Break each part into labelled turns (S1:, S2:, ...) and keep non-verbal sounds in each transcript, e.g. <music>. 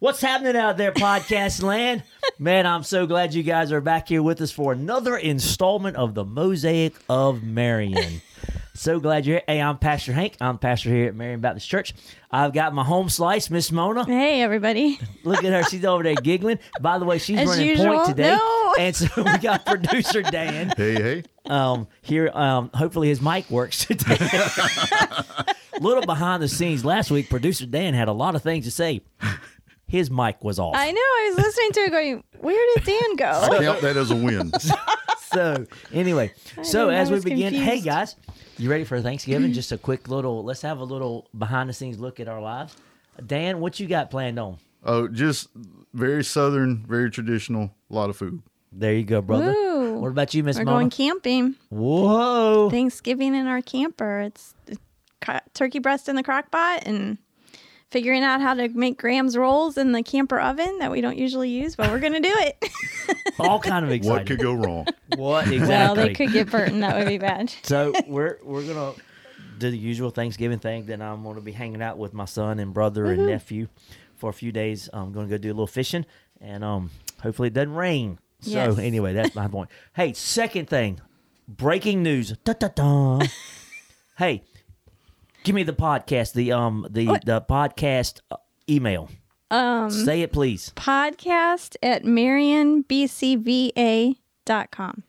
S1: What's happening out there, podcast land? Man, I'm so glad you guys are back here with us for another installment of the Mosaic of Marion. So glad you're here. Hey, I'm Pastor Hank. I'm pastor here at Marion Baptist Church. I've got my home slice, Miss Mona.
S2: Hey, everybody.
S1: Look at her. She's over there giggling. By the way, she's
S2: As
S1: running
S2: usual.
S1: point today.
S2: No.
S1: And so we got producer Dan <laughs>
S3: Hey, hey.
S1: um, here. Um, hopefully his mic works today. <laughs> Little behind the scenes. Last week, producer Dan had a lot of things to say. His mic was off.
S2: I know. I was listening to it going, where did Dan go? <laughs>
S3: Count that as a win. <laughs>
S1: so anyway, so
S2: know, I
S1: as we
S2: was
S1: begin, hey
S2: confused.
S1: guys, you ready for Thanksgiving? Just a quick little. Let's have a little behind the scenes look at our lives. Dan, what you got planned on?
S3: Oh, just very southern, very traditional, a lot of food.
S1: There you go, brother.
S2: Ooh.
S1: What about you, Miss
S2: We're
S1: Mona?
S2: going camping.
S1: Whoa!
S2: Thanksgiving in our camper. It's it's ca- turkey breast in the crock pot and figuring out how to make Graham's rolls in the camper oven that we don't usually use, but we're going to do it. <laughs>
S1: All kind of
S3: exactly.
S1: What
S3: could go wrong? <laughs>
S1: What exactly?
S2: well, they could get burnt and that would be bad. <laughs>
S1: so we're we're gonna do the usual Thanksgiving thing. Then I'm gonna be hanging out with my son and brother and nephew for a few days. I'm gonna go do a little fishing, and um, hopefully it doesn't rain. So
S2: Yes.
S1: anyway, that's my point. Hey, second thing, breaking news. Da, da, da. hey, give me the podcast. The um the the podcast uh, email. Um, say it please.
S2: Podcast at marionbcva.com.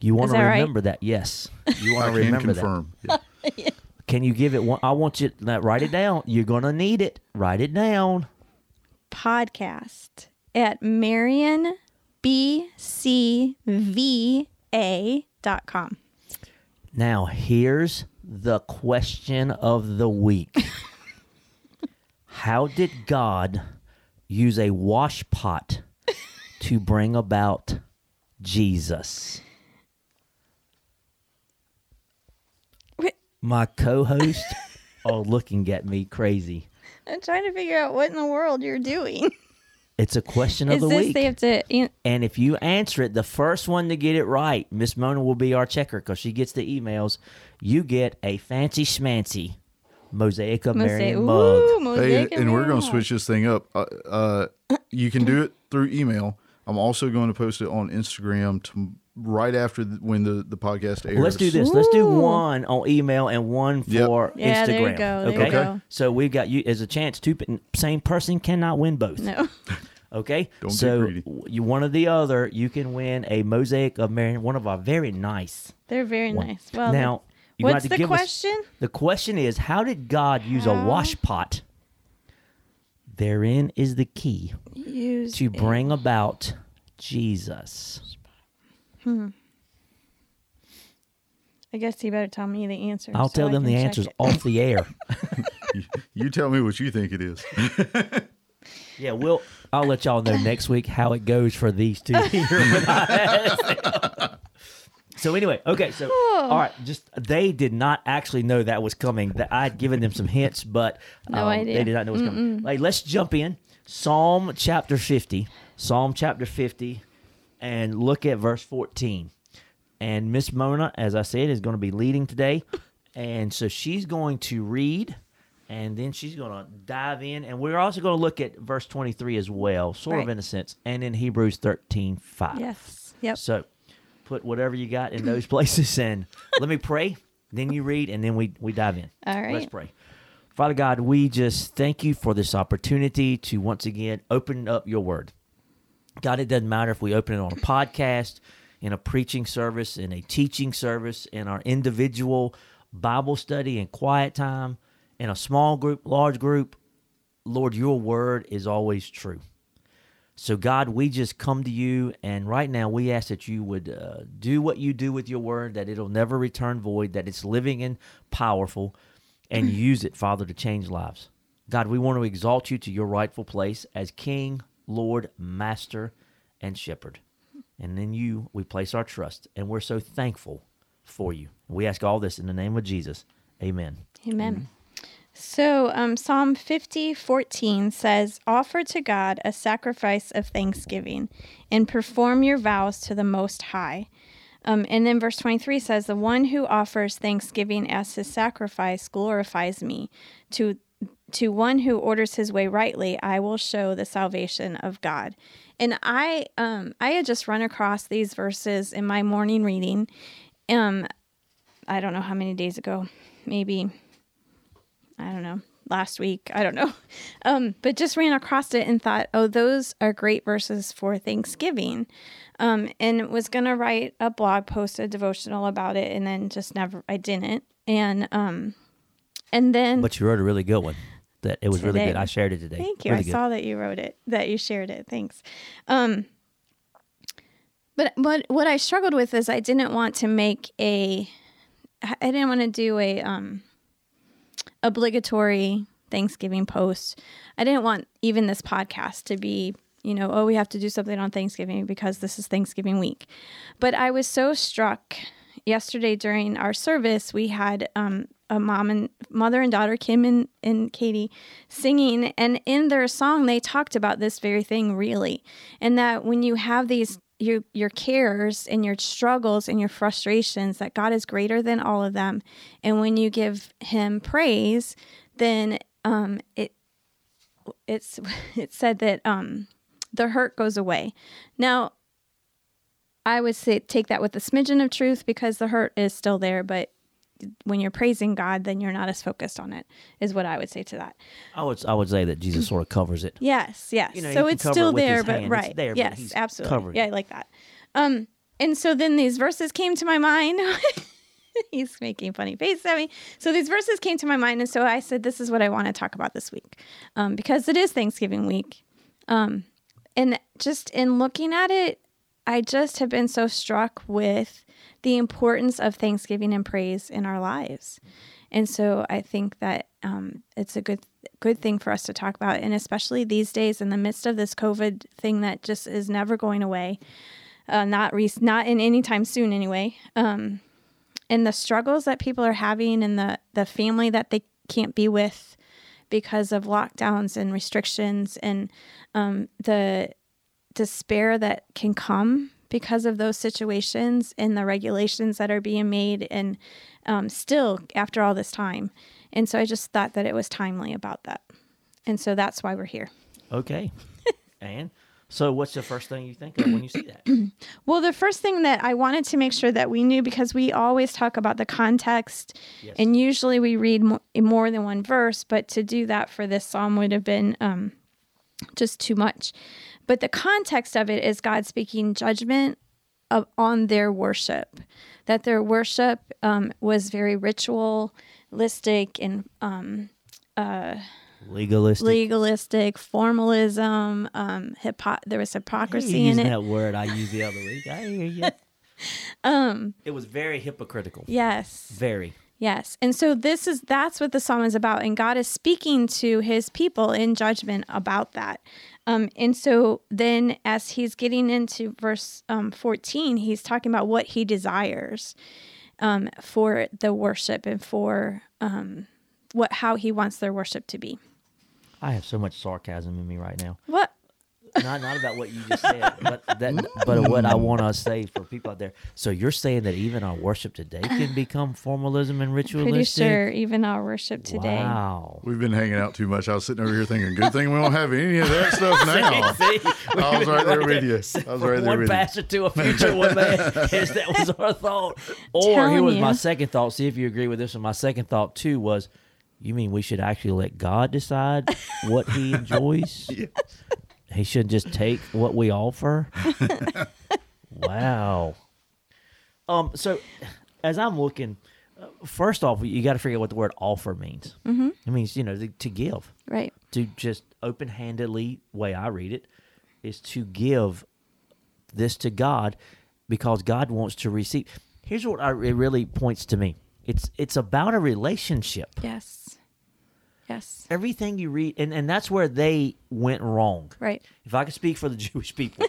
S1: You want
S2: Is
S1: to
S2: that right?
S1: remember that? Yes, you
S3: I
S1: want to
S3: can
S1: remember that.
S3: confirm. <laughs> Yeah.
S1: Can you give it one? I want you to write it down. You're gonna need it. Write it down.
S2: Podcast at marionbcva.com.
S1: Now here's the question of the week. How did God use a wash pot to bring about Jesus?
S2: Wait.
S1: My co-host are looking at me crazy.
S2: I'm trying to figure out what in the world you're doing.
S1: It's a question of
S2: Is
S1: the
S2: this
S1: week.
S2: they have to? an-
S1: And if you answer it, the first one to get it right, Miss Mona will be our checker because she gets the emails. You get a fancy schmancy Mosaic of
S2: Mosaic-
S1: Marion
S2: Ooh,
S1: mug.
S3: Hey,
S2: of
S3: and we're going to switch this thing up. Uh, uh, you can do it through email. I'm also going to post it on Instagram to, right after the, when the, the podcast airs.
S1: Let's do this. Let's do one on email and one
S3: Yep.
S1: for
S2: Yeah,
S1: Instagram.
S2: there you go, there
S1: okay.
S2: you go.
S1: So we've got you as a chance. Two same person cannot win both.
S2: No. <laughs>
S1: Okay. <laughs>
S3: Don't
S1: so you one or the other, you can win a Mosaic of Marion, one of our very nice.
S2: They're very
S1: One.
S2: nice. Well,
S1: now, you
S2: what's
S1: to
S2: the
S1: give us-
S2: question?
S1: The question is, how did God use a
S2: How?
S1: wash pot? Therein is the key
S2: use
S1: to
S2: a-
S1: bring about Jesus.
S2: I guess you better tell me the answer.
S1: I'll
S2: so
S1: tell
S2: I
S1: them the answers
S2: it.
S1: off the air. <laughs>
S3: You tell me what you think it is. <laughs>
S1: Yeah, we'll. I'll let y'all know next week how it goes for these two <laughs> here. when I ask them. so anyway, okay, so all right, just they did not actually know that was coming. That I had given them some hints, but
S2: No
S1: um,
S2: idea.
S1: they did not know it was coming. Like, let's jump in Psalm chapter fifty, Psalm chapter fifty, and look at verse fourteen. And Miss Mona, as I said, is going to be leading today, and so she's going to read and then she's going to dive in and we're also going to look at verse 23 as well sort of in a sense and in hebrews 13 5
S2: Yes. Yep.
S1: so put whatever you got in those places and let me pray then you read and then we we dive in
S2: All right.
S1: let's pray father god we just thank you for this opportunity to once again open up your word God, it doesn't matter if we open it on a podcast, in a preaching service, in a teaching service, in our individual Bible study and quiet time, in a small group, large group. Lord, your word is always true. So, God, we just come to you, and right now we ask that you would uh, do what you do with your word, that it'll never return void, that it's living and powerful, and <clears throat> use it, Father, to change lives. God, we want to exalt you to your rightful place as King, Lord, Master, and Shepherd. And in you, we place our trust, and we're so thankful for you. We ask all this in the name of Jesus. Amen.
S2: Amen. So, um, Psalm 50, 14 says, Offer to God a sacrifice of thanksgiving and perform your vows to the Most High. Um, and then verse 23 says, The one who offers thanksgiving as his sacrifice glorifies me. To, to one who orders his way rightly, I will show the salvation of God. And I, um, I had just run across these verses in my morning reading. Um, I don't know how many days ago, maybe I don't know, last week. I don't know. <laughs> Um, but just ran across it and thought, oh, those are great verses for Thanksgiving. Um, and was going to write a blog post, a devotional about it, and then just never, I didn't. And, um, and then.
S1: But you wrote a really good one. That it was really good. I shared it today.
S2: Thank you.
S1: Really
S2: I
S1: good.
S2: saw that you wrote it, that you shared it. Thanks. Um, but what what I struggled with is I didn't want to make a, I didn't want to do a um, obligatory Thanksgiving post. I didn't want even this podcast to be, you know, oh, we have to do something on Thanksgiving because this is Thanksgiving week. But I was so struck yesterday during our service. We had um, a mom and mother and daughter, Kim and, and Katie, singing. And in their song, they talked about this very thing, really. And that when you have these your your cares and your struggles and your frustrations that God is greater than all of them and when you give him praise then um it it's <laughs> it said that um the hurt goes away now I would say take that with a smidgen of truth because the hurt is still there but when you're praising God then you're not as focused on it is what I would say to that
S1: I would I would say that Jesus sort of covers it.
S2: Yes, yes.
S1: You know,
S2: so it's still
S1: it
S2: there, but
S1: hand. It's
S2: right.
S1: there, but
S2: yes,
S1: he's
S2: absolutely. Yeah, I like that. Um, and so then these verses came to my mind. <laughs> He's making funny faces at me. So these verses came to my mind, and so I said, "This is what I want to talk about this week," um, because it is Thanksgiving week. Um, and just in looking at it, I just have been so struck with the importance of Thanksgiving and praise in our lives. And so I think that um, it's a good good thing for us to talk about, and especially these days in the midst of this COVID thing that just is never going away, uh, not re- not in any time soon anyway. Um, and the struggles that people are having, and the the family that they can't be with because of lockdowns and restrictions, and um, the despair that can come because of those situations and the regulations that are being made and um, still after all this time and so i just thought that it was timely about that and so that's why we're here
S1: Okay. <laughs> and so what's the first thing you think of when you see that? <clears throat>
S2: well the first thing that i wanted to make sure that we knew because we always talk about the context
S1: Yes.
S2: and usually we read mo- more than one verse but to do that for this psalm would have been um, just too much but the context of it is god speaking judgment of, on their worship that their worship um, was very ritualistic and um,
S1: Legalistic.
S2: legalistic formalism um, hypo- there was hypocrisy
S1: you
S2: in
S1: used
S2: it
S1: that word I used the other week. I hear you. <laughs> um, it was very hypocritical.
S2: yes
S1: Very.
S2: Yes. And so this is that's what the psalm is about and God is speaking to his people in judgment about that. Um, and so then as he's getting into verse um, 14, he's talking about what he desires um, for the worship and for um, what how he wants their worship to be.
S1: I have so much sarcasm in me right now.
S2: What?
S1: Not not about what you just said, but that but what I want to say for people out there. So you're saying that even our worship today can <sighs> become formalism and ritualistic?
S2: Pretty sure even our worship today.
S1: Wow.
S3: We've been hanging out too much. I was sitting over here thinking, good thing we don't have any of that stuff <laughs> now.
S1: See?
S3: I was right there with you. <laughs> I was right there
S1: one
S3: with you.
S1: pastor to a future one man. Yes, that was our thought. <laughs> Or here was
S2: you.
S1: my second thought. See if you agree with this one. My second thought too was, you mean we should actually let God decide what He enjoys? He should just take what we offer. <laughs> wow. Um. So, as I'm looking, uh, first off, you got to figure out what the word offer means. Mm-hmm. It means you know to, to give
S2: Right.
S1: to just open handedly way I read it is to give this to God because God wants to receive. Here's what I, it really points to me. It's it's about a relationship.
S2: Yes. Yes.
S1: Everything you read, and, and that's where they went wrong.
S2: Right.
S1: If I could speak for the <laughs> Jewish people,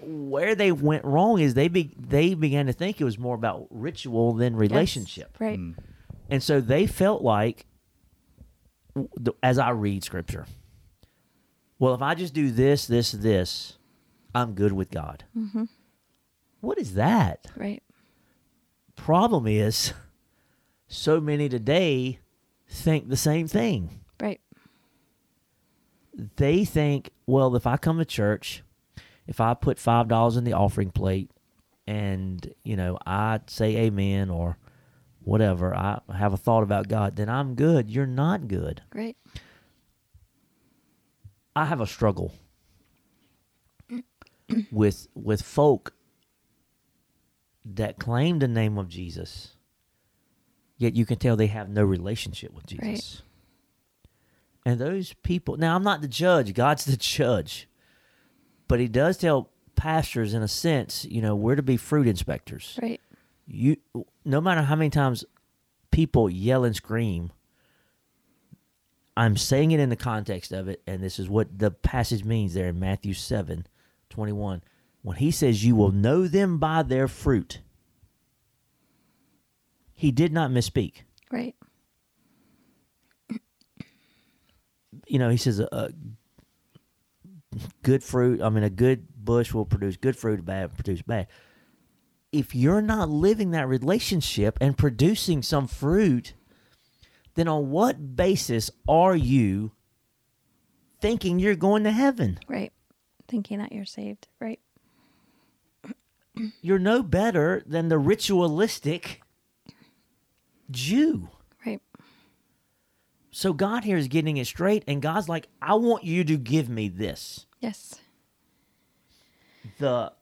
S1: where they went wrong is they be, they began to think it was more about ritual than relationship.
S2: Yes, right. Mm.
S1: And so they felt like, as I read scripture, well, if I just do this, this, this, I'm good with God. Mm-hmm. What is that?
S2: Right.
S1: Problem is, so many today think the same thing.
S2: Right.
S1: They think, well, if I come to church, if I put five dollars in the offering plate, and you know I say Amen or whatever, I have a thought about God, then I'm good. You're not good.
S2: Right.
S1: I have a struggle with with folk that claim the name of Jesus, yet you can tell they have no relationship with Jesus.
S2: Right.
S1: And those people now I'm not the judge, God's the judge. But he does tell pastors in a sense, you know, we're to be fruit inspectors.
S2: Right.
S1: You no matter how many times people yell and scream, I'm saying it in the context of it, and this is what the passage means there in Matthew 7 21. When he says, You will know them by their fruit, he did not misspeak.
S2: Right.
S1: You know, he says, a, a good fruit, I mean, a good bush will produce good fruit, bad produce bad. If you're not living that relationship and producing some fruit, then on what basis are you thinking you're going to heaven?
S2: Right. Thinking that you're saved. Right.
S1: You're no better than the ritualistic Jew.
S2: Right.
S1: So God here is getting it straight, and God's like, I want you to give me this.
S2: Yes.
S1: The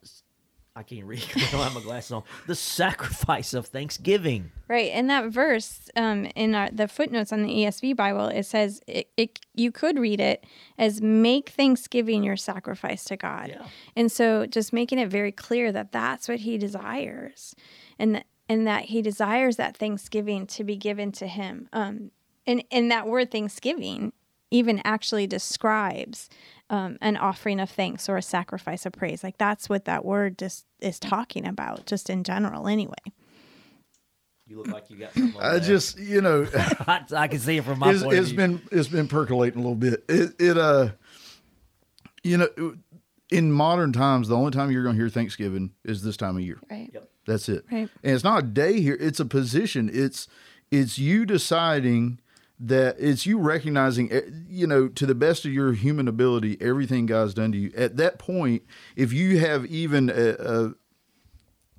S1: I can't read <laughs> 'cause I don't have my glasses on. The sacrifice of thanksgiving.
S2: Right, and that verse um, in our, the footnotes on the ESV Bible, it says it, it. You could read it as "make Thanksgiving your sacrifice to God,"
S1: Yeah.
S2: and so just making it very clear that that's what He desires, and that and that He desires that Thanksgiving to be given to Him. Um, and and that word Thanksgiving even actually describes um, an offering of thanks or a sacrifice of praise. Like that's what that word just is talking about, just in general, anyway.
S1: You look like you got something.
S3: I just, you know, <laughs>
S1: I, I can see it from my
S3: it's,
S1: point of
S3: it's
S1: view.
S3: been it's been percolating a little bit. It, it uh, you know, in modern times, the only time you're going to hear Thanksgiving is this time of year.
S2: Right.
S1: Yep.
S3: That's it.
S2: Right.
S3: And it's not a day here; it's a position. It's it's you deciding that it's you recognizing, eh, you know, to the best of your human ability, everything God's done to you. At that point, if you have even a, a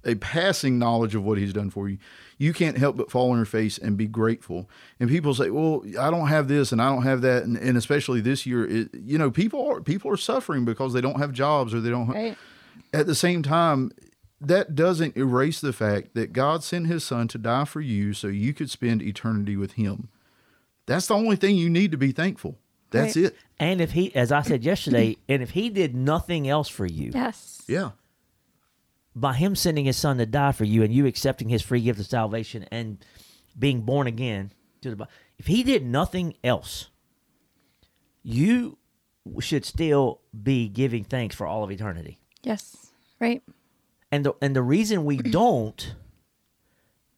S3: a passing knowledge of what he's done for you, you can't help but fall on your face and be grateful. And people say, "Well, I don't have this and I don't have that," and, and especially this year, it, you know, people are people are suffering because they don't have jobs or they don't.
S2: Right.
S3: At the same time, that doesn't erase the fact that God sent His Son to die for you so you could spend eternity with Him. That's the only thing you need to be thankful. That's
S2: Right.
S3: it.
S1: And if he, as I said yesterday, <clears throat> and if he did nothing else for you,
S2: Yes.
S3: Yeah.
S1: by him sending his son to die for you and you accepting his free gift of salvation and being born again to the bo- if he did nothing else you should still be giving thanks for all of eternity
S2: Yes. Right.
S1: And the and the reason we <clears throat> don't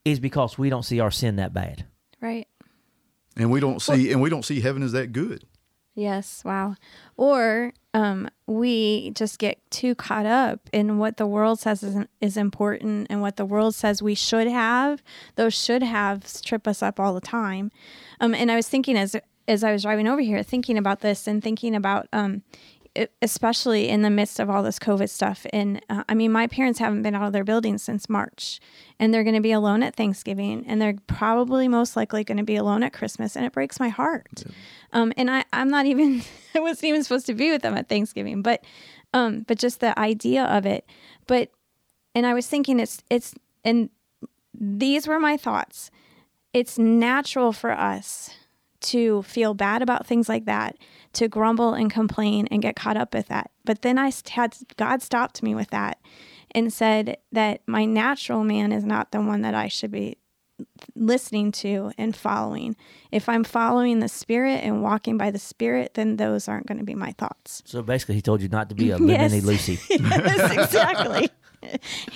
S1: is because we don't see our sin that bad
S2: Right.
S3: And we don't see and we don't see heaven as that good.
S2: Yes. Wow. Or um, we just get too caught up in what the world says is, is important and what the world says we should have. Those should haves trip us up all the time. Um, and I was thinking as as I was driving over here, thinking about this and thinking about um, especially in the midst of all this COVID stuff. And uh, I mean, my parents haven't been out of their building since March, and they're going to be alone at Thanksgiving, and they're probably most likely going to be alone at Christmas, and it breaks my heart. Um, and I, I'm not even, <laughs> I wasn't even supposed to be with them at Thanksgiving, but, um, but just the idea of it. But, and I was thinking, it's, it's, and these were my thoughts. It's natural for us to feel bad about things like that, to grumble and complain and get caught up with that. But then I had God stopped me with that and said that my natural man is not the one that I should be listening to and following. If I'm following the Spirit and walking by the Spirit, then those aren't going to be my thoughts.
S1: So basically, he told you not to be a <laughs> lemony
S2: Yes.
S1: Lucy. <laughs>
S2: yes, exactly.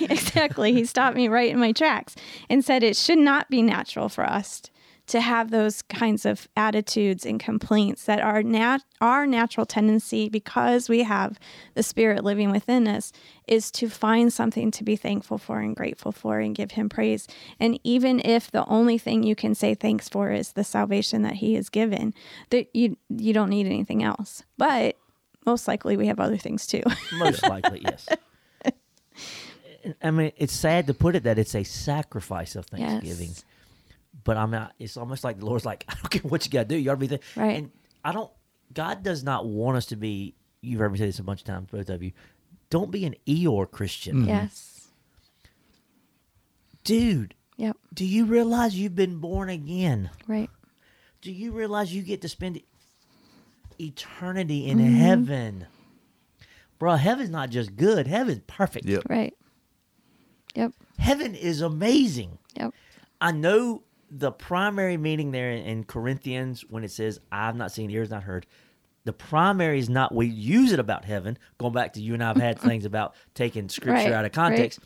S2: <laughs> exactly. He stopped me right in my tracks and said it should not be natural for us to have those kinds of attitudes and complaints that are nat- our natural tendency because we have the spirit living within us is to find something to be thankful for and grateful for and give him praise and even if the only thing you can say thanks for is the salvation that he has given that you you don't need anything else but most likely we have other things too <laughs>
S1: Most likely, yes. <laughs> I mean, it's sad to put it that it's a sacrifice of Thanksgiving.
S2: Yes.
S1: But I'm not, it's almost like the Lord's like, <laughs> I don't care what you got to do. You ought to be there.
S2: Right.
S1: And I don't, God does not want us to be, you've heard me say this a bunch of times, both of you. Don't be an Eeyore Christian. Mm-hmm.
S2: yes
S1: Dude,
S2: yep
S1: do you realize you've been born again?
S2: right
S1: Do you realize you get to spend eternity in mm-hmm. heaven? Bro, heaven's not just good, heaven's perfect.
S3: Yep.
S2: right yep
S1: Heaven is amazing.
S2: yep
S1: I know the primary meaning there in, in Corinthians when it says, I've not seen, ears not heard. The primary is not, we use it about heaven. Going back to you and I have had <laughs> things about taking scripture
S2: Right,
S1: out of context.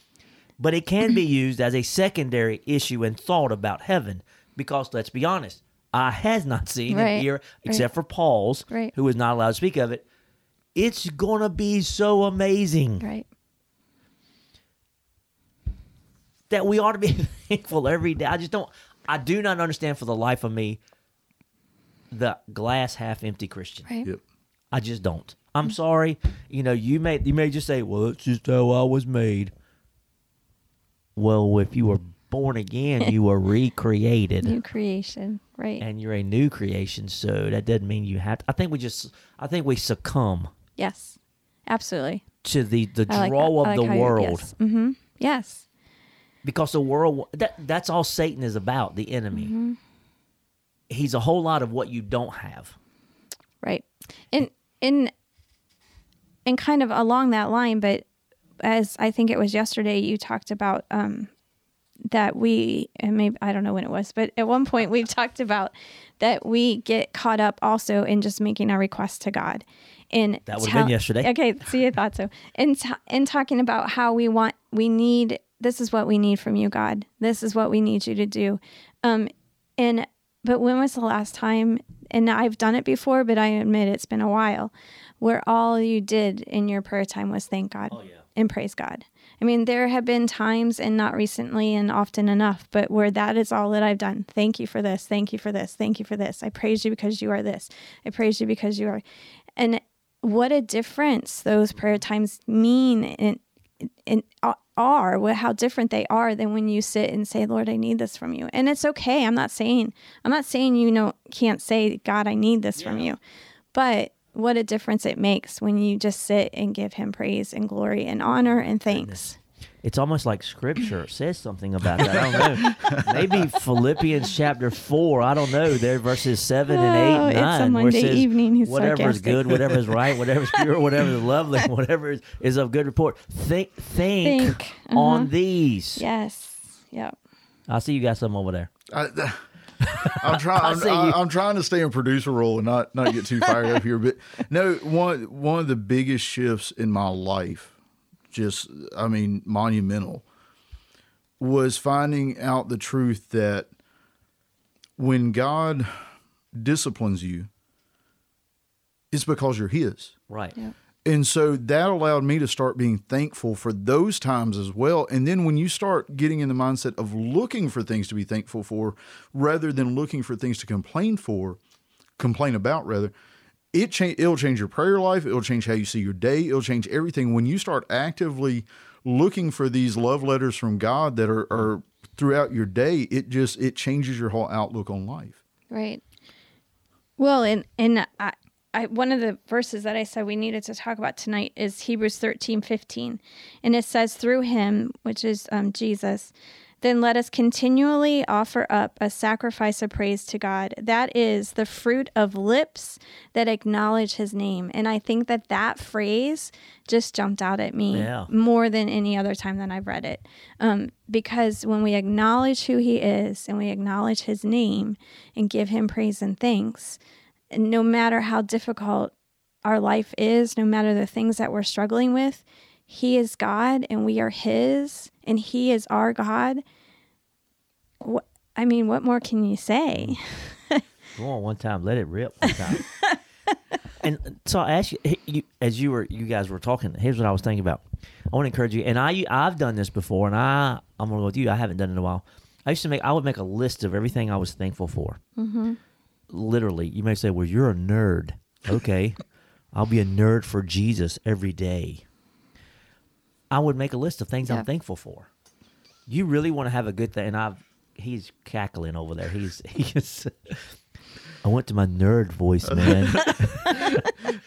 S1: But it can be <clears throat> used as a secondary issue and thought about heaven because let's be honest, I has not seen
S2: Right,
S1: an ear, except for Paul's,
S2: Right.
S1: who is not allowed to speak of it. It's going to be so amazing.
S2: right
S1: that we ought to be <laughs> thankful every day. I just don't. I do not understand for the life of me the glass half empty Christian.
S2: right
S3: Yep.
S1: I just don't. I'm sorry. You know, you may you may just say, "Well, that's just how I was made." Well, if you were born again, you were <laughs> recreated,
S2: new creation right
S1: and you're a new creation. So that doesn't mean you have. To, I think we just. I think we succumb
S2: yes absolutely
S1: to the the
S2: I like
S1: draw
S2: that.
S1: Of
S2: like
S1: the
S2: how you-
S1: world.
S2: yes. mm-hmm yes
S1: because the world that that's all satan is about the enemy.
S2: Mm-hmm.
S1: he's a whole lot of what you don't have.
S2: Right. And and and kind of along that line but as i think it was yesterday you talked about um that we and maybe i don't know when it was but at one point we <laughs> talked about that we get caught up also in just making our requests to god. And
S1: That would've been yesterday.
S2: okay see i thought so and t- and talking about how we want we need this is what we need from you god. This is what we need you to do. Um and but when was the last time and i've done it before but i admit it's been a while where all you did in your prayer time was thank god
S1: Oh, yeah.
S2: and praise god. I mean there have been times and not recently and often enough but where that is all that i've done. Thank you for this. Thank you for this. Thank you for this. I praise you because you are this. I praise you because you are. And what a difference those prayer times mean and and are what how different they are than when you sit and say lord i need this from you. And it's okay. I'm not saying i'm not saying you know can't say god i need this from you. But what a difference it makes when you just sit and give him praise and glory and honor and thanks
S1: it's almost like scripture <clears throat> says something about that i don't know <laughs> maybe philippians chapter 4 i don't know there verses 7 and 8
S2: Oh,
S1: and
S2: it's a
S1: 9 where it
S2: Monday
S1: says
S2: evening, he's
S1: whatever is
S2: sarcastic.
S1: good whatever is right whatever is <laughs> pure whatever is lovely whatever is, is of good report think think,
S2: Think,
S1: on
S2: uh-huh.
S1: these
S2: yes yep
S1: i see you got some over there
S3: I, <laughs> I'm trying. I'm. I, I'm trying to stay in producer role and not not get too fired up here. But no, one one of the biggest shifts in my life, just I mean monumental, was finding out the truth that when God disciplines you, it's because you're His.
S1: right
S2: yep
S3: And so that allowed me to start being thankful for those times as well. And then when you start getting in the mindset of looking for things to be thankful for rather than looking for things to complain for, complain about rather, it cha- it'll change your prayer life, it'll change how you see your day, it'll change everything when you start actively looking for these love letters from God that are, are throughout your day, it just it changes your whole outlook on life.
S2: Right. Well, and and I, I one of the verses that I said we needed to talk about tonight is Hebrews thirteen fifteen, and it says through him, which is um, Jesus, Then let us continually offer up a sacrifice of praise to God. That is the fruit of lips that acknowledge his name. And I think that that phrase just jumped out at me
S1: Yeah.
S2: more than any other time that I've read it. Um, because when we acknowledge who he is and we acknowledge his name and give him praise and thanks, no matter how difficult our life is, no matter the things that we're struggling with, he is God and we are his and he is our God. What I mean, what more can you say? <laughs>
S1: Go on one time, let it rip one time. <laughs> and so I ask you, you, as you were, you guys were talking. Here's what I was thinking about. I want to encourage you, and I, I've done this before, and I, I'm gonna go with you. I haven't done it in a while. I used to make, I would make a list of everything I was thankful for. Mm-hmm. Literally, you may say, "Well, you're a nerd." Okay, <laughs> I'll be a nerd for Jesus every day. I would make a list of things
S2: Yeah.
S1: I'm thankful for. You really want to have a good thing, and I've. He's cackling over there. He's <laughs> he's. I went to my nerd voice, <laughs> man.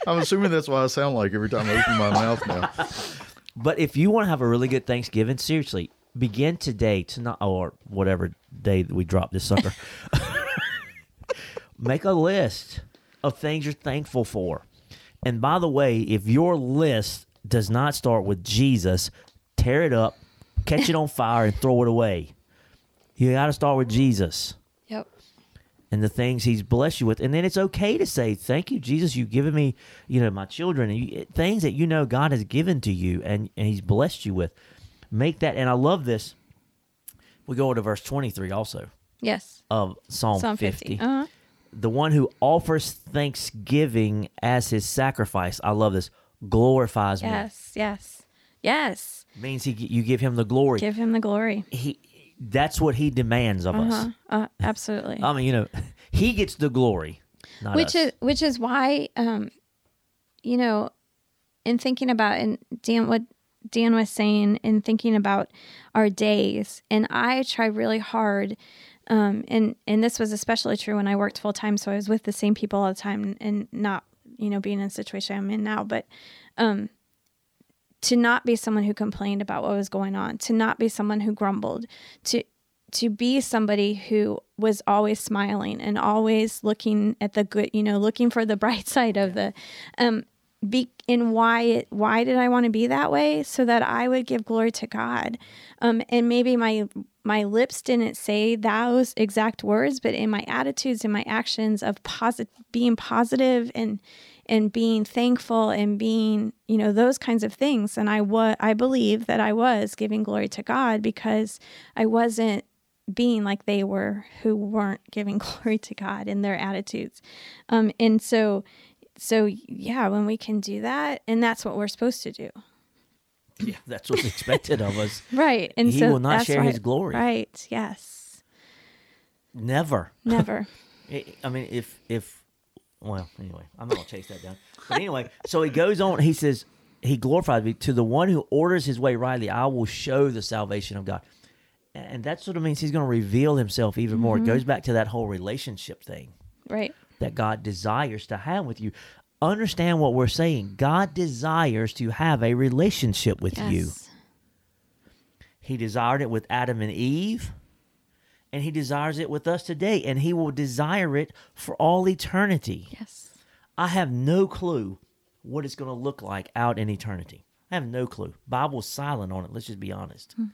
S3: I'm assuming that's what I sound like every time I open my mouth now.
S1: but if you want to have a really good Thanksgiving, seriously, begin today tonight or whatever day that we drop this sucker. <laughs> Make a list of things you're thankful for. And by the way, if your list does not start with Jesus, tear it up, catch it on <laughs> fire, and throw it away. You got to start with Jesus
S2: Yep.
S1: and the things he's blessed you with and then it's okay to say thank you jesus you've given me you know my children and you, things that you know god has given to you and, and he's blessed you with make that and i love this we go to verse 23 also
S2: Yes.
S1: of psalm,
S2: Psalm
S1: 50,
S2: 50. Uh-huh.
S1: the one who offers thanksgiving as his sacrifice i love this glorifies
S2: me. Yes. Yes.
S1: Yes. means he you give him the glory
S2: Give him the glory.
S1: he that's what he demands of us
S2: Uh-huh. Uh, absolutely.
S1: i mean you know <laughs> he gets the glory not
S2: which
S1: us.
S2: is which is why um you know in thinking about and dan what dan was saying in thinking about our days and i try really hard um and and this was especially true when i worked full time so i was with the same people all the time and not you know being in the situation i'm in now but um to not be someone who complained about what was going on to not be someone who grumbled to to be somebody who was always smiling and always looking at the good you know looking for the <laughs> bright side of the um be and why it why did i want to be that way? So that i would give glory to god. Um and maybe my my lips didn't say those exact words but in my attitudes and my actions of posit- being positive and and being thankful and being you know those kinds of things. And i was i believe that i was giving glory to god because i wasn't being like they were who weren't giving <laughs> glory to god in their attitudes. Um and so so yeah when we can do that and that's what we're supposed to do <laughs>
S1: Yeah, that's what's expected of us. <laughs>
S2: right and
S1: He
S2: so
S1: will not share
S2: why-
S1: his glory.
S2: right yes
S1: Never.
S2: never <laughs>
S1: I mean, if if well, anyway, I'm not gonna chase that down. But anyway, so he goes on. He says, "He glorifies me to the one who orders his way rightly. I will show the salvation of God." And that sort of means he's going to reveal himself even more.
S2: Mm-hmm.
S1: It goes back to that whole relationship thing
S2: right
S1: that God desires to have with you. Understand what we're saying. God desires to have a relationship with you. He desired it with Adam and Eve, and he desires it with us today, and he will desire it for all eternity.
S2: yes
S1: I have no clue what it's going to look like out in eternity. I have no clue. Bible's silent on it. Let's just be honest. Hmm.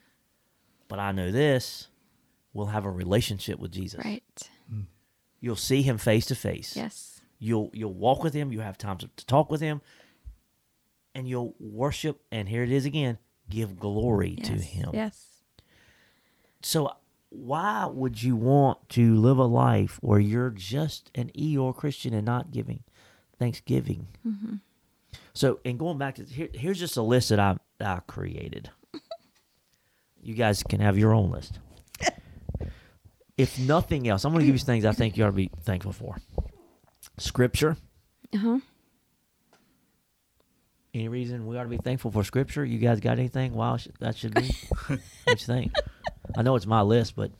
S1: But I know this: we'll have a relationship with Jesus.
S2: right hmm.
S1: You'll see him face to face.
S2: yes
S1: You'll you'll walk with him. You have time to, to talk with him, and you'll worship. And here it is again: give glory to him.
S2: yes
S1: So why would you want to live a life where you're just an Eeyore Christian and not giving Thanksgiving?
S2: Mm-hmm.
S1: So, and going back to here, here's just a list that I I created. <laughs> you guys can have your own list. if nothing else, I'm going to give you some things I think you ought to be thankful for. Scripture.
S2: uh-huh
S1: Any reason we ought to be thankful for Scripture? You guys got anything? Wow, that should be. <laughs> what you think? I know it's my list, but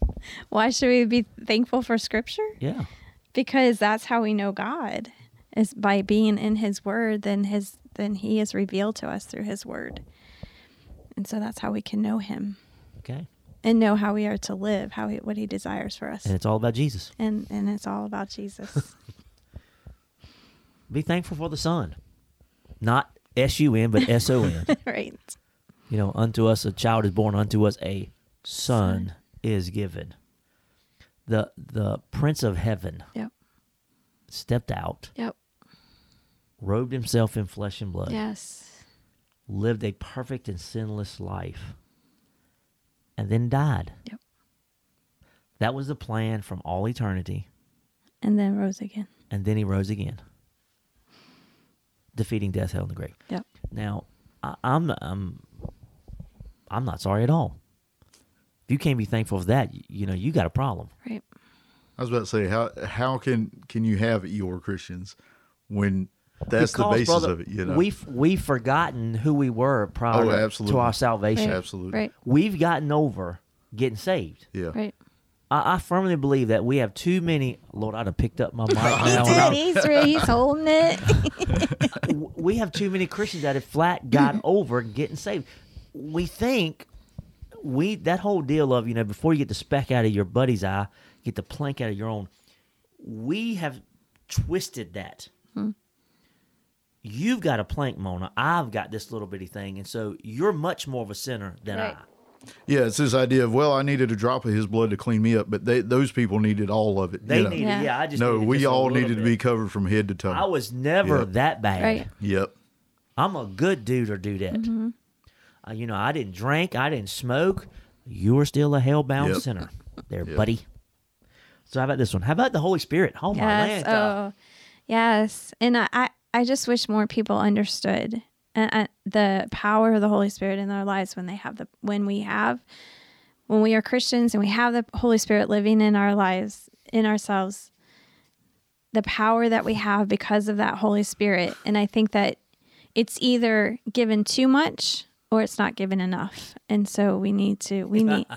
S2: why should we be thankful for scripture
S1: yeah.
S2: because that's how we know God is by being in his word then his then he is revealed to us through his word and so that's how we can know him
S1: Okay.
S2: and know how we are to live, how he, what he desires for us.
S1: And it's all about Jesus.
S2: And and it's all about Jesus. <laughs>
S1: Be thankful for the Son. Not S U N, but <laughs> S O N.
S2: right.
S1: You know, unto us a child is born, unto us a son is given. The the Prince of Heaven
S2: Yep.
S1: stepped out,
S2: Yep.
S1: robed himself in flesh and blood,
S2: Yes.
S1: lived a perfect and sinless life, and then died.
S2: Yep.
S1: That was the plan from all eternity,
S2: And then rose again.
S1: and then he rose again, defeating death, hell, and the grave.
S2: Yep.
S1: Now, I, I'm I'm I'm not sorry at all. If you can't be thankful for that, you, you know you got a problem.
S2: Right.
S3: I was about to say how how can can you have Eeyore Christians when that's the basis
S1: brother,
S3: of it? You know,
S1: we've we've forgotten who we were prior
S3: Oh,
S1: to- to our salvation.
S2: Right.
S3: Absolutely.
S2: Right.
S1: We've gotten over getting saved.
S3: yeah.
S2: Right.
S1: I, I firmly believe that we have too many. Lord, I'd have picked up my mic <laughs>
S2: He
S1: now. and
S2: did. He's re- he's holding it. <laughs>
S1: we have too many Christians that have flat got <laughs> over getting saved. We think we that whole deal of you know before you get the speck out of your buddy's eye, get the plank out of your own. We have twisted that. Hmm. You've got a plank, Mona. I've got this little bitty thing, and so you're much more of a sinner than
S2: Right.
S1: I.
S3: Yeah, it's this idea of well, I needed a drop of his blood to clean me up, but they, those people needed all of it.
S1: They
S3: you know?
S1: needed,
S2: Yeah.
S1: yeah. I just
S3: no, we
S1: just
S3: all
S1: little
S3: needed to be covered from head to toe.
S1: I was never
S3: Yeah.
S1: that bad.
S2: Right.
S3: Yep.
S1: I'm a good dude or dudette.
S2: Mm-hmm.
S1: Uh, you know, I didn't drink, I didn't smoke. You were still a hellbound
S3: Yep.
S1: sinner, there,
S3: Yep.
S1: buddy. So how about this one? How about the Holy Spirit? Oh my
S2: yes.
S1: land! uh,
S2: Oh, yes. And I, I, I just wish more people understood uh, the power of the Holy Spirit in their lives when they have the when we have when we are Christians and we have the Holy Spirit living in our lives in ourselves. The power that we have because of that Holy Spirit, and I think that it's either given too much or it's not given enough, and so we need to we <laughs> need. <laughs>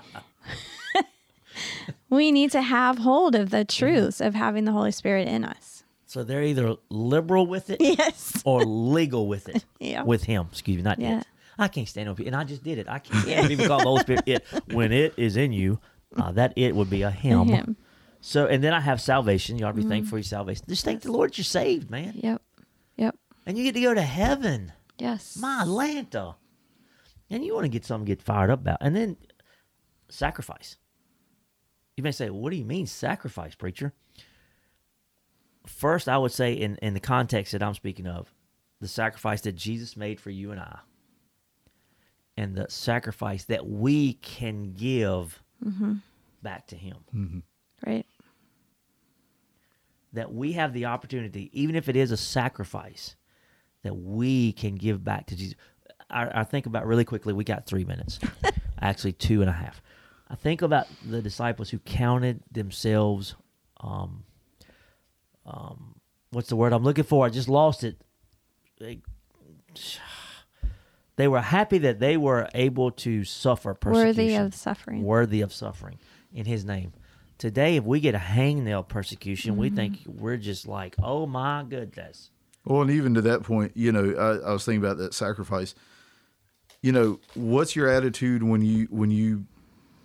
S2: we need to have hold of the truths of having the Holy Spirit in us.
S1: So they're either liberal with it <laughs>
S2: Yes.
S1: or legal with it. <laughs>
S2: Yeah.
S1: With him, excuse me, not
S2: Yeah.
S1: it. I can't stand up and I just did it. I can't stand even call the Holy Spirit it <laughs> when it is in you. Uh, that it would be a him.
S2: Him.
S1: So, and then I have salvation. You ought to be
S2: Mm-hmm.
S1: thankful for your salvation. Just thank the Lord you're saved, man,
S2: Yep. Yep.
S1: and you get to go to heaven.
S2: Yes.
S1: My Lanta. And you want to get something to get fired up about. And then sacrifice. You may say, what do you mean sacrifice, preacher? First, I would say in, in the context that I'm speaking of, the sacrifice that Jesus made for you and I, and the sacrifice that we can give back to him.
S2: Right.
S1: That we have the opportunity, even if it is a sacrifice, that we can give back to Jesus. I, I think about really quickly, we got three minutes, <laughs> actually, two and a half. I think about the disciples who counted themselves. Um, um, what's the word I'm looking for? I just lost it. They, <sighs> they were happy that they were able to suffer persecution,
S2: Worthy of suffering.
S1: worthy of suffering in His name. Today, if we get a hangnail persecution, we think we're just like, oh my goodness.
S3: Well, and even to that point, you know, I, I was thinking about that sacrifice. You know, what's your attitude when you when you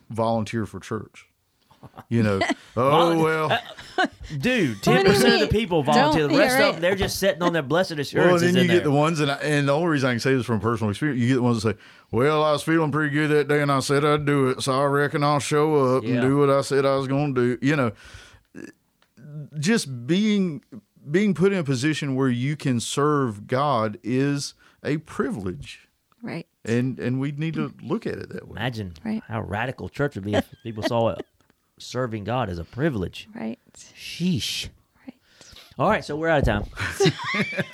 S3: volunteer for church? You know, <laughs> oh well.
S1: Uh,
S2: dude,
S1: Ten percent of the people volunteer. The rest
S2: yeah,
S1: of them, they're just sitting on their blessed
S3: Well,
S1: assurances
S3: and then you
S1: in
S3: get
S1: there.
S3: the ones, and I, and the only reason I can say this from personal experience, you get the ones that say, "Well, I was feeling pretty good that day, and I said I'd do it, so I reckon I'll show up
S1: Yeah.
S3: and do what I said I was going to do." You know, just being being put in a position where you can serve God is a privilege,
S2: Right.
S3: and and we need to look at it that way.
S1: Imagine
S2: Right.
S1: how radical church would be if people saw it, serving God is a privilege.
S2: Right.
S1: Sheesh.
S2: Right.
S1: All right, so we're out of time. <laughs>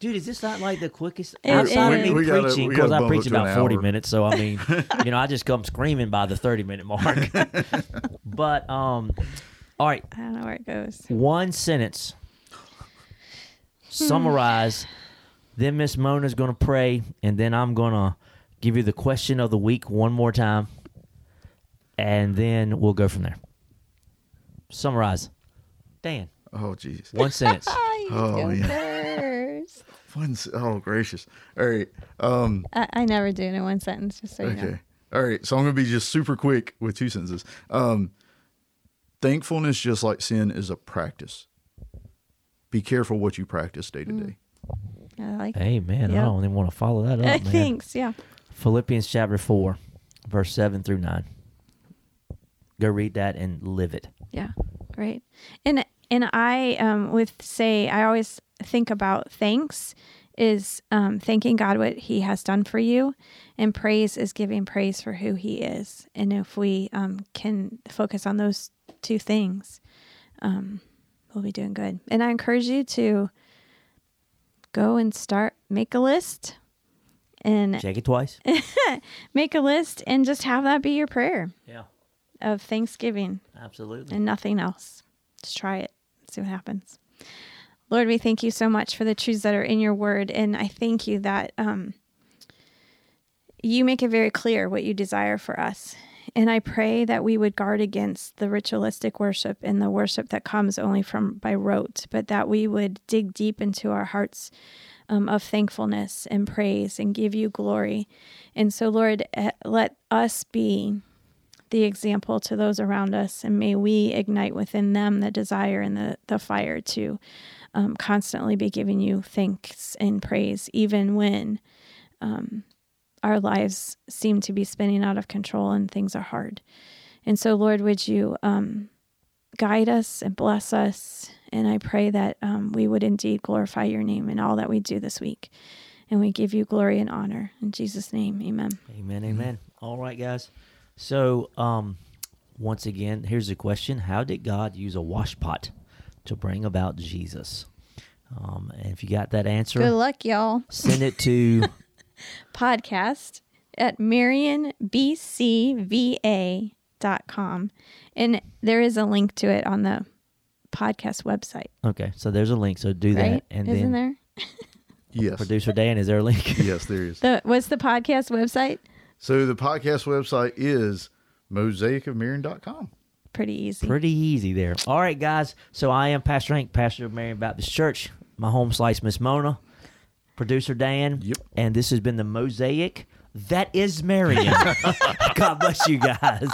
S1: Dude, is this not like the quickest
S2: It
S1: outside of me
S3: gotta-
S1: preaching? Because I preach
S3: it to an
S1: about forty
S3: hour.
S1: minutes, so I mean, <laughs> you know, I just come screaming by the thirty minute mark. <laughs> but um, all right,
S2: I don't know where it goes.
S1: one sentence. Summarize. <sighs> then Miss Mona's gonna pray, and then I'm gonna give you the question of the week one more time, and then we'll go from there. Summarize. Dan,
S3: Oh, jeez.
S1: one <laughs> sentence. <laughs>
S2: Oh,
S3: yeah. One s- Oh, gracious. All right. Um.
S2: I, I never do it in one sentence, just so you know.
S3: Okay. All right, so I'm going to be just super quick with two sentences. Um, thankfulness, just like sin, is a practice. Be careful what you practice day to day.
S2: I like
S1: Hey man, I don't even want to follow that up, <laughs> man.
S2: Thanks. Yeah.
S1: Philippians chapter four, verse seven through nine. Go read that and live it.
S2: Yeah, great. And and I um with say I always think about thanks is um thanking God what he has done for you and praise is giving praise for who he is. And if we um can focus on those two things, um we'll be doing good. And I encourage you to go and start make a list and
S1: Check it twice. <laughs>
S2: make a list and just have that be your prayer
S1: yeah,
S2: of thanksgiving
S1: absolutely.
S2: and nothing else. Just try it, see what happens. Lord, we thank you so much for the truths that are in your word. And I thank you that um, you make it very clear what you desire for us. And I pray that we would guard against the ritualistic worship and the worship that comes only from by rote, but that we would dig deep into our hearts um, of thankfulness and praise and give you glory. And so, Lord, eh, let us be the example to those around us, and may we ignite within them the desire and the, the fire to um, constantly be giving you thanks and praise, even when um, our lives seem to be spinning out of control and things are hard. And so, Lord, would you um, guide us and bless us? And I pray that um, we would indeed glorify your name in all that we do this week. And we give you glory and honor. In Jesus' name, amen.
S1: Amen. Amen. All right, guys. So, um, once again, here's the question: How did God use a washpot to bring about Jesus? Um, and if you got that answer,
S2: Good luck, y'all.
S1: send it to <laughs>
S2: podcast at marionbcva.com. And there is a link to it on the podcast website,
S1: okay. So there's a link. So do
S2: right?
S1: that, and
S2: Isn't
S1: then
S2: there?
S3: Yes.
S1: producer Dan, is there a link?
S3: yes, there is.
S2: The what's the podcast website?
S3: So the podcast website is mosaicofmarion.com.
S2: Pretty easy.
S1: Pretty easy there. All right, guys. So I am Pastor Hank, pastor of Marion Baptist Church. My home slice, Miss Mona, producer Dan.
S3: Yep.
S1: And this has been the Mosaic. That is Marion. <laughs> God bless you guys.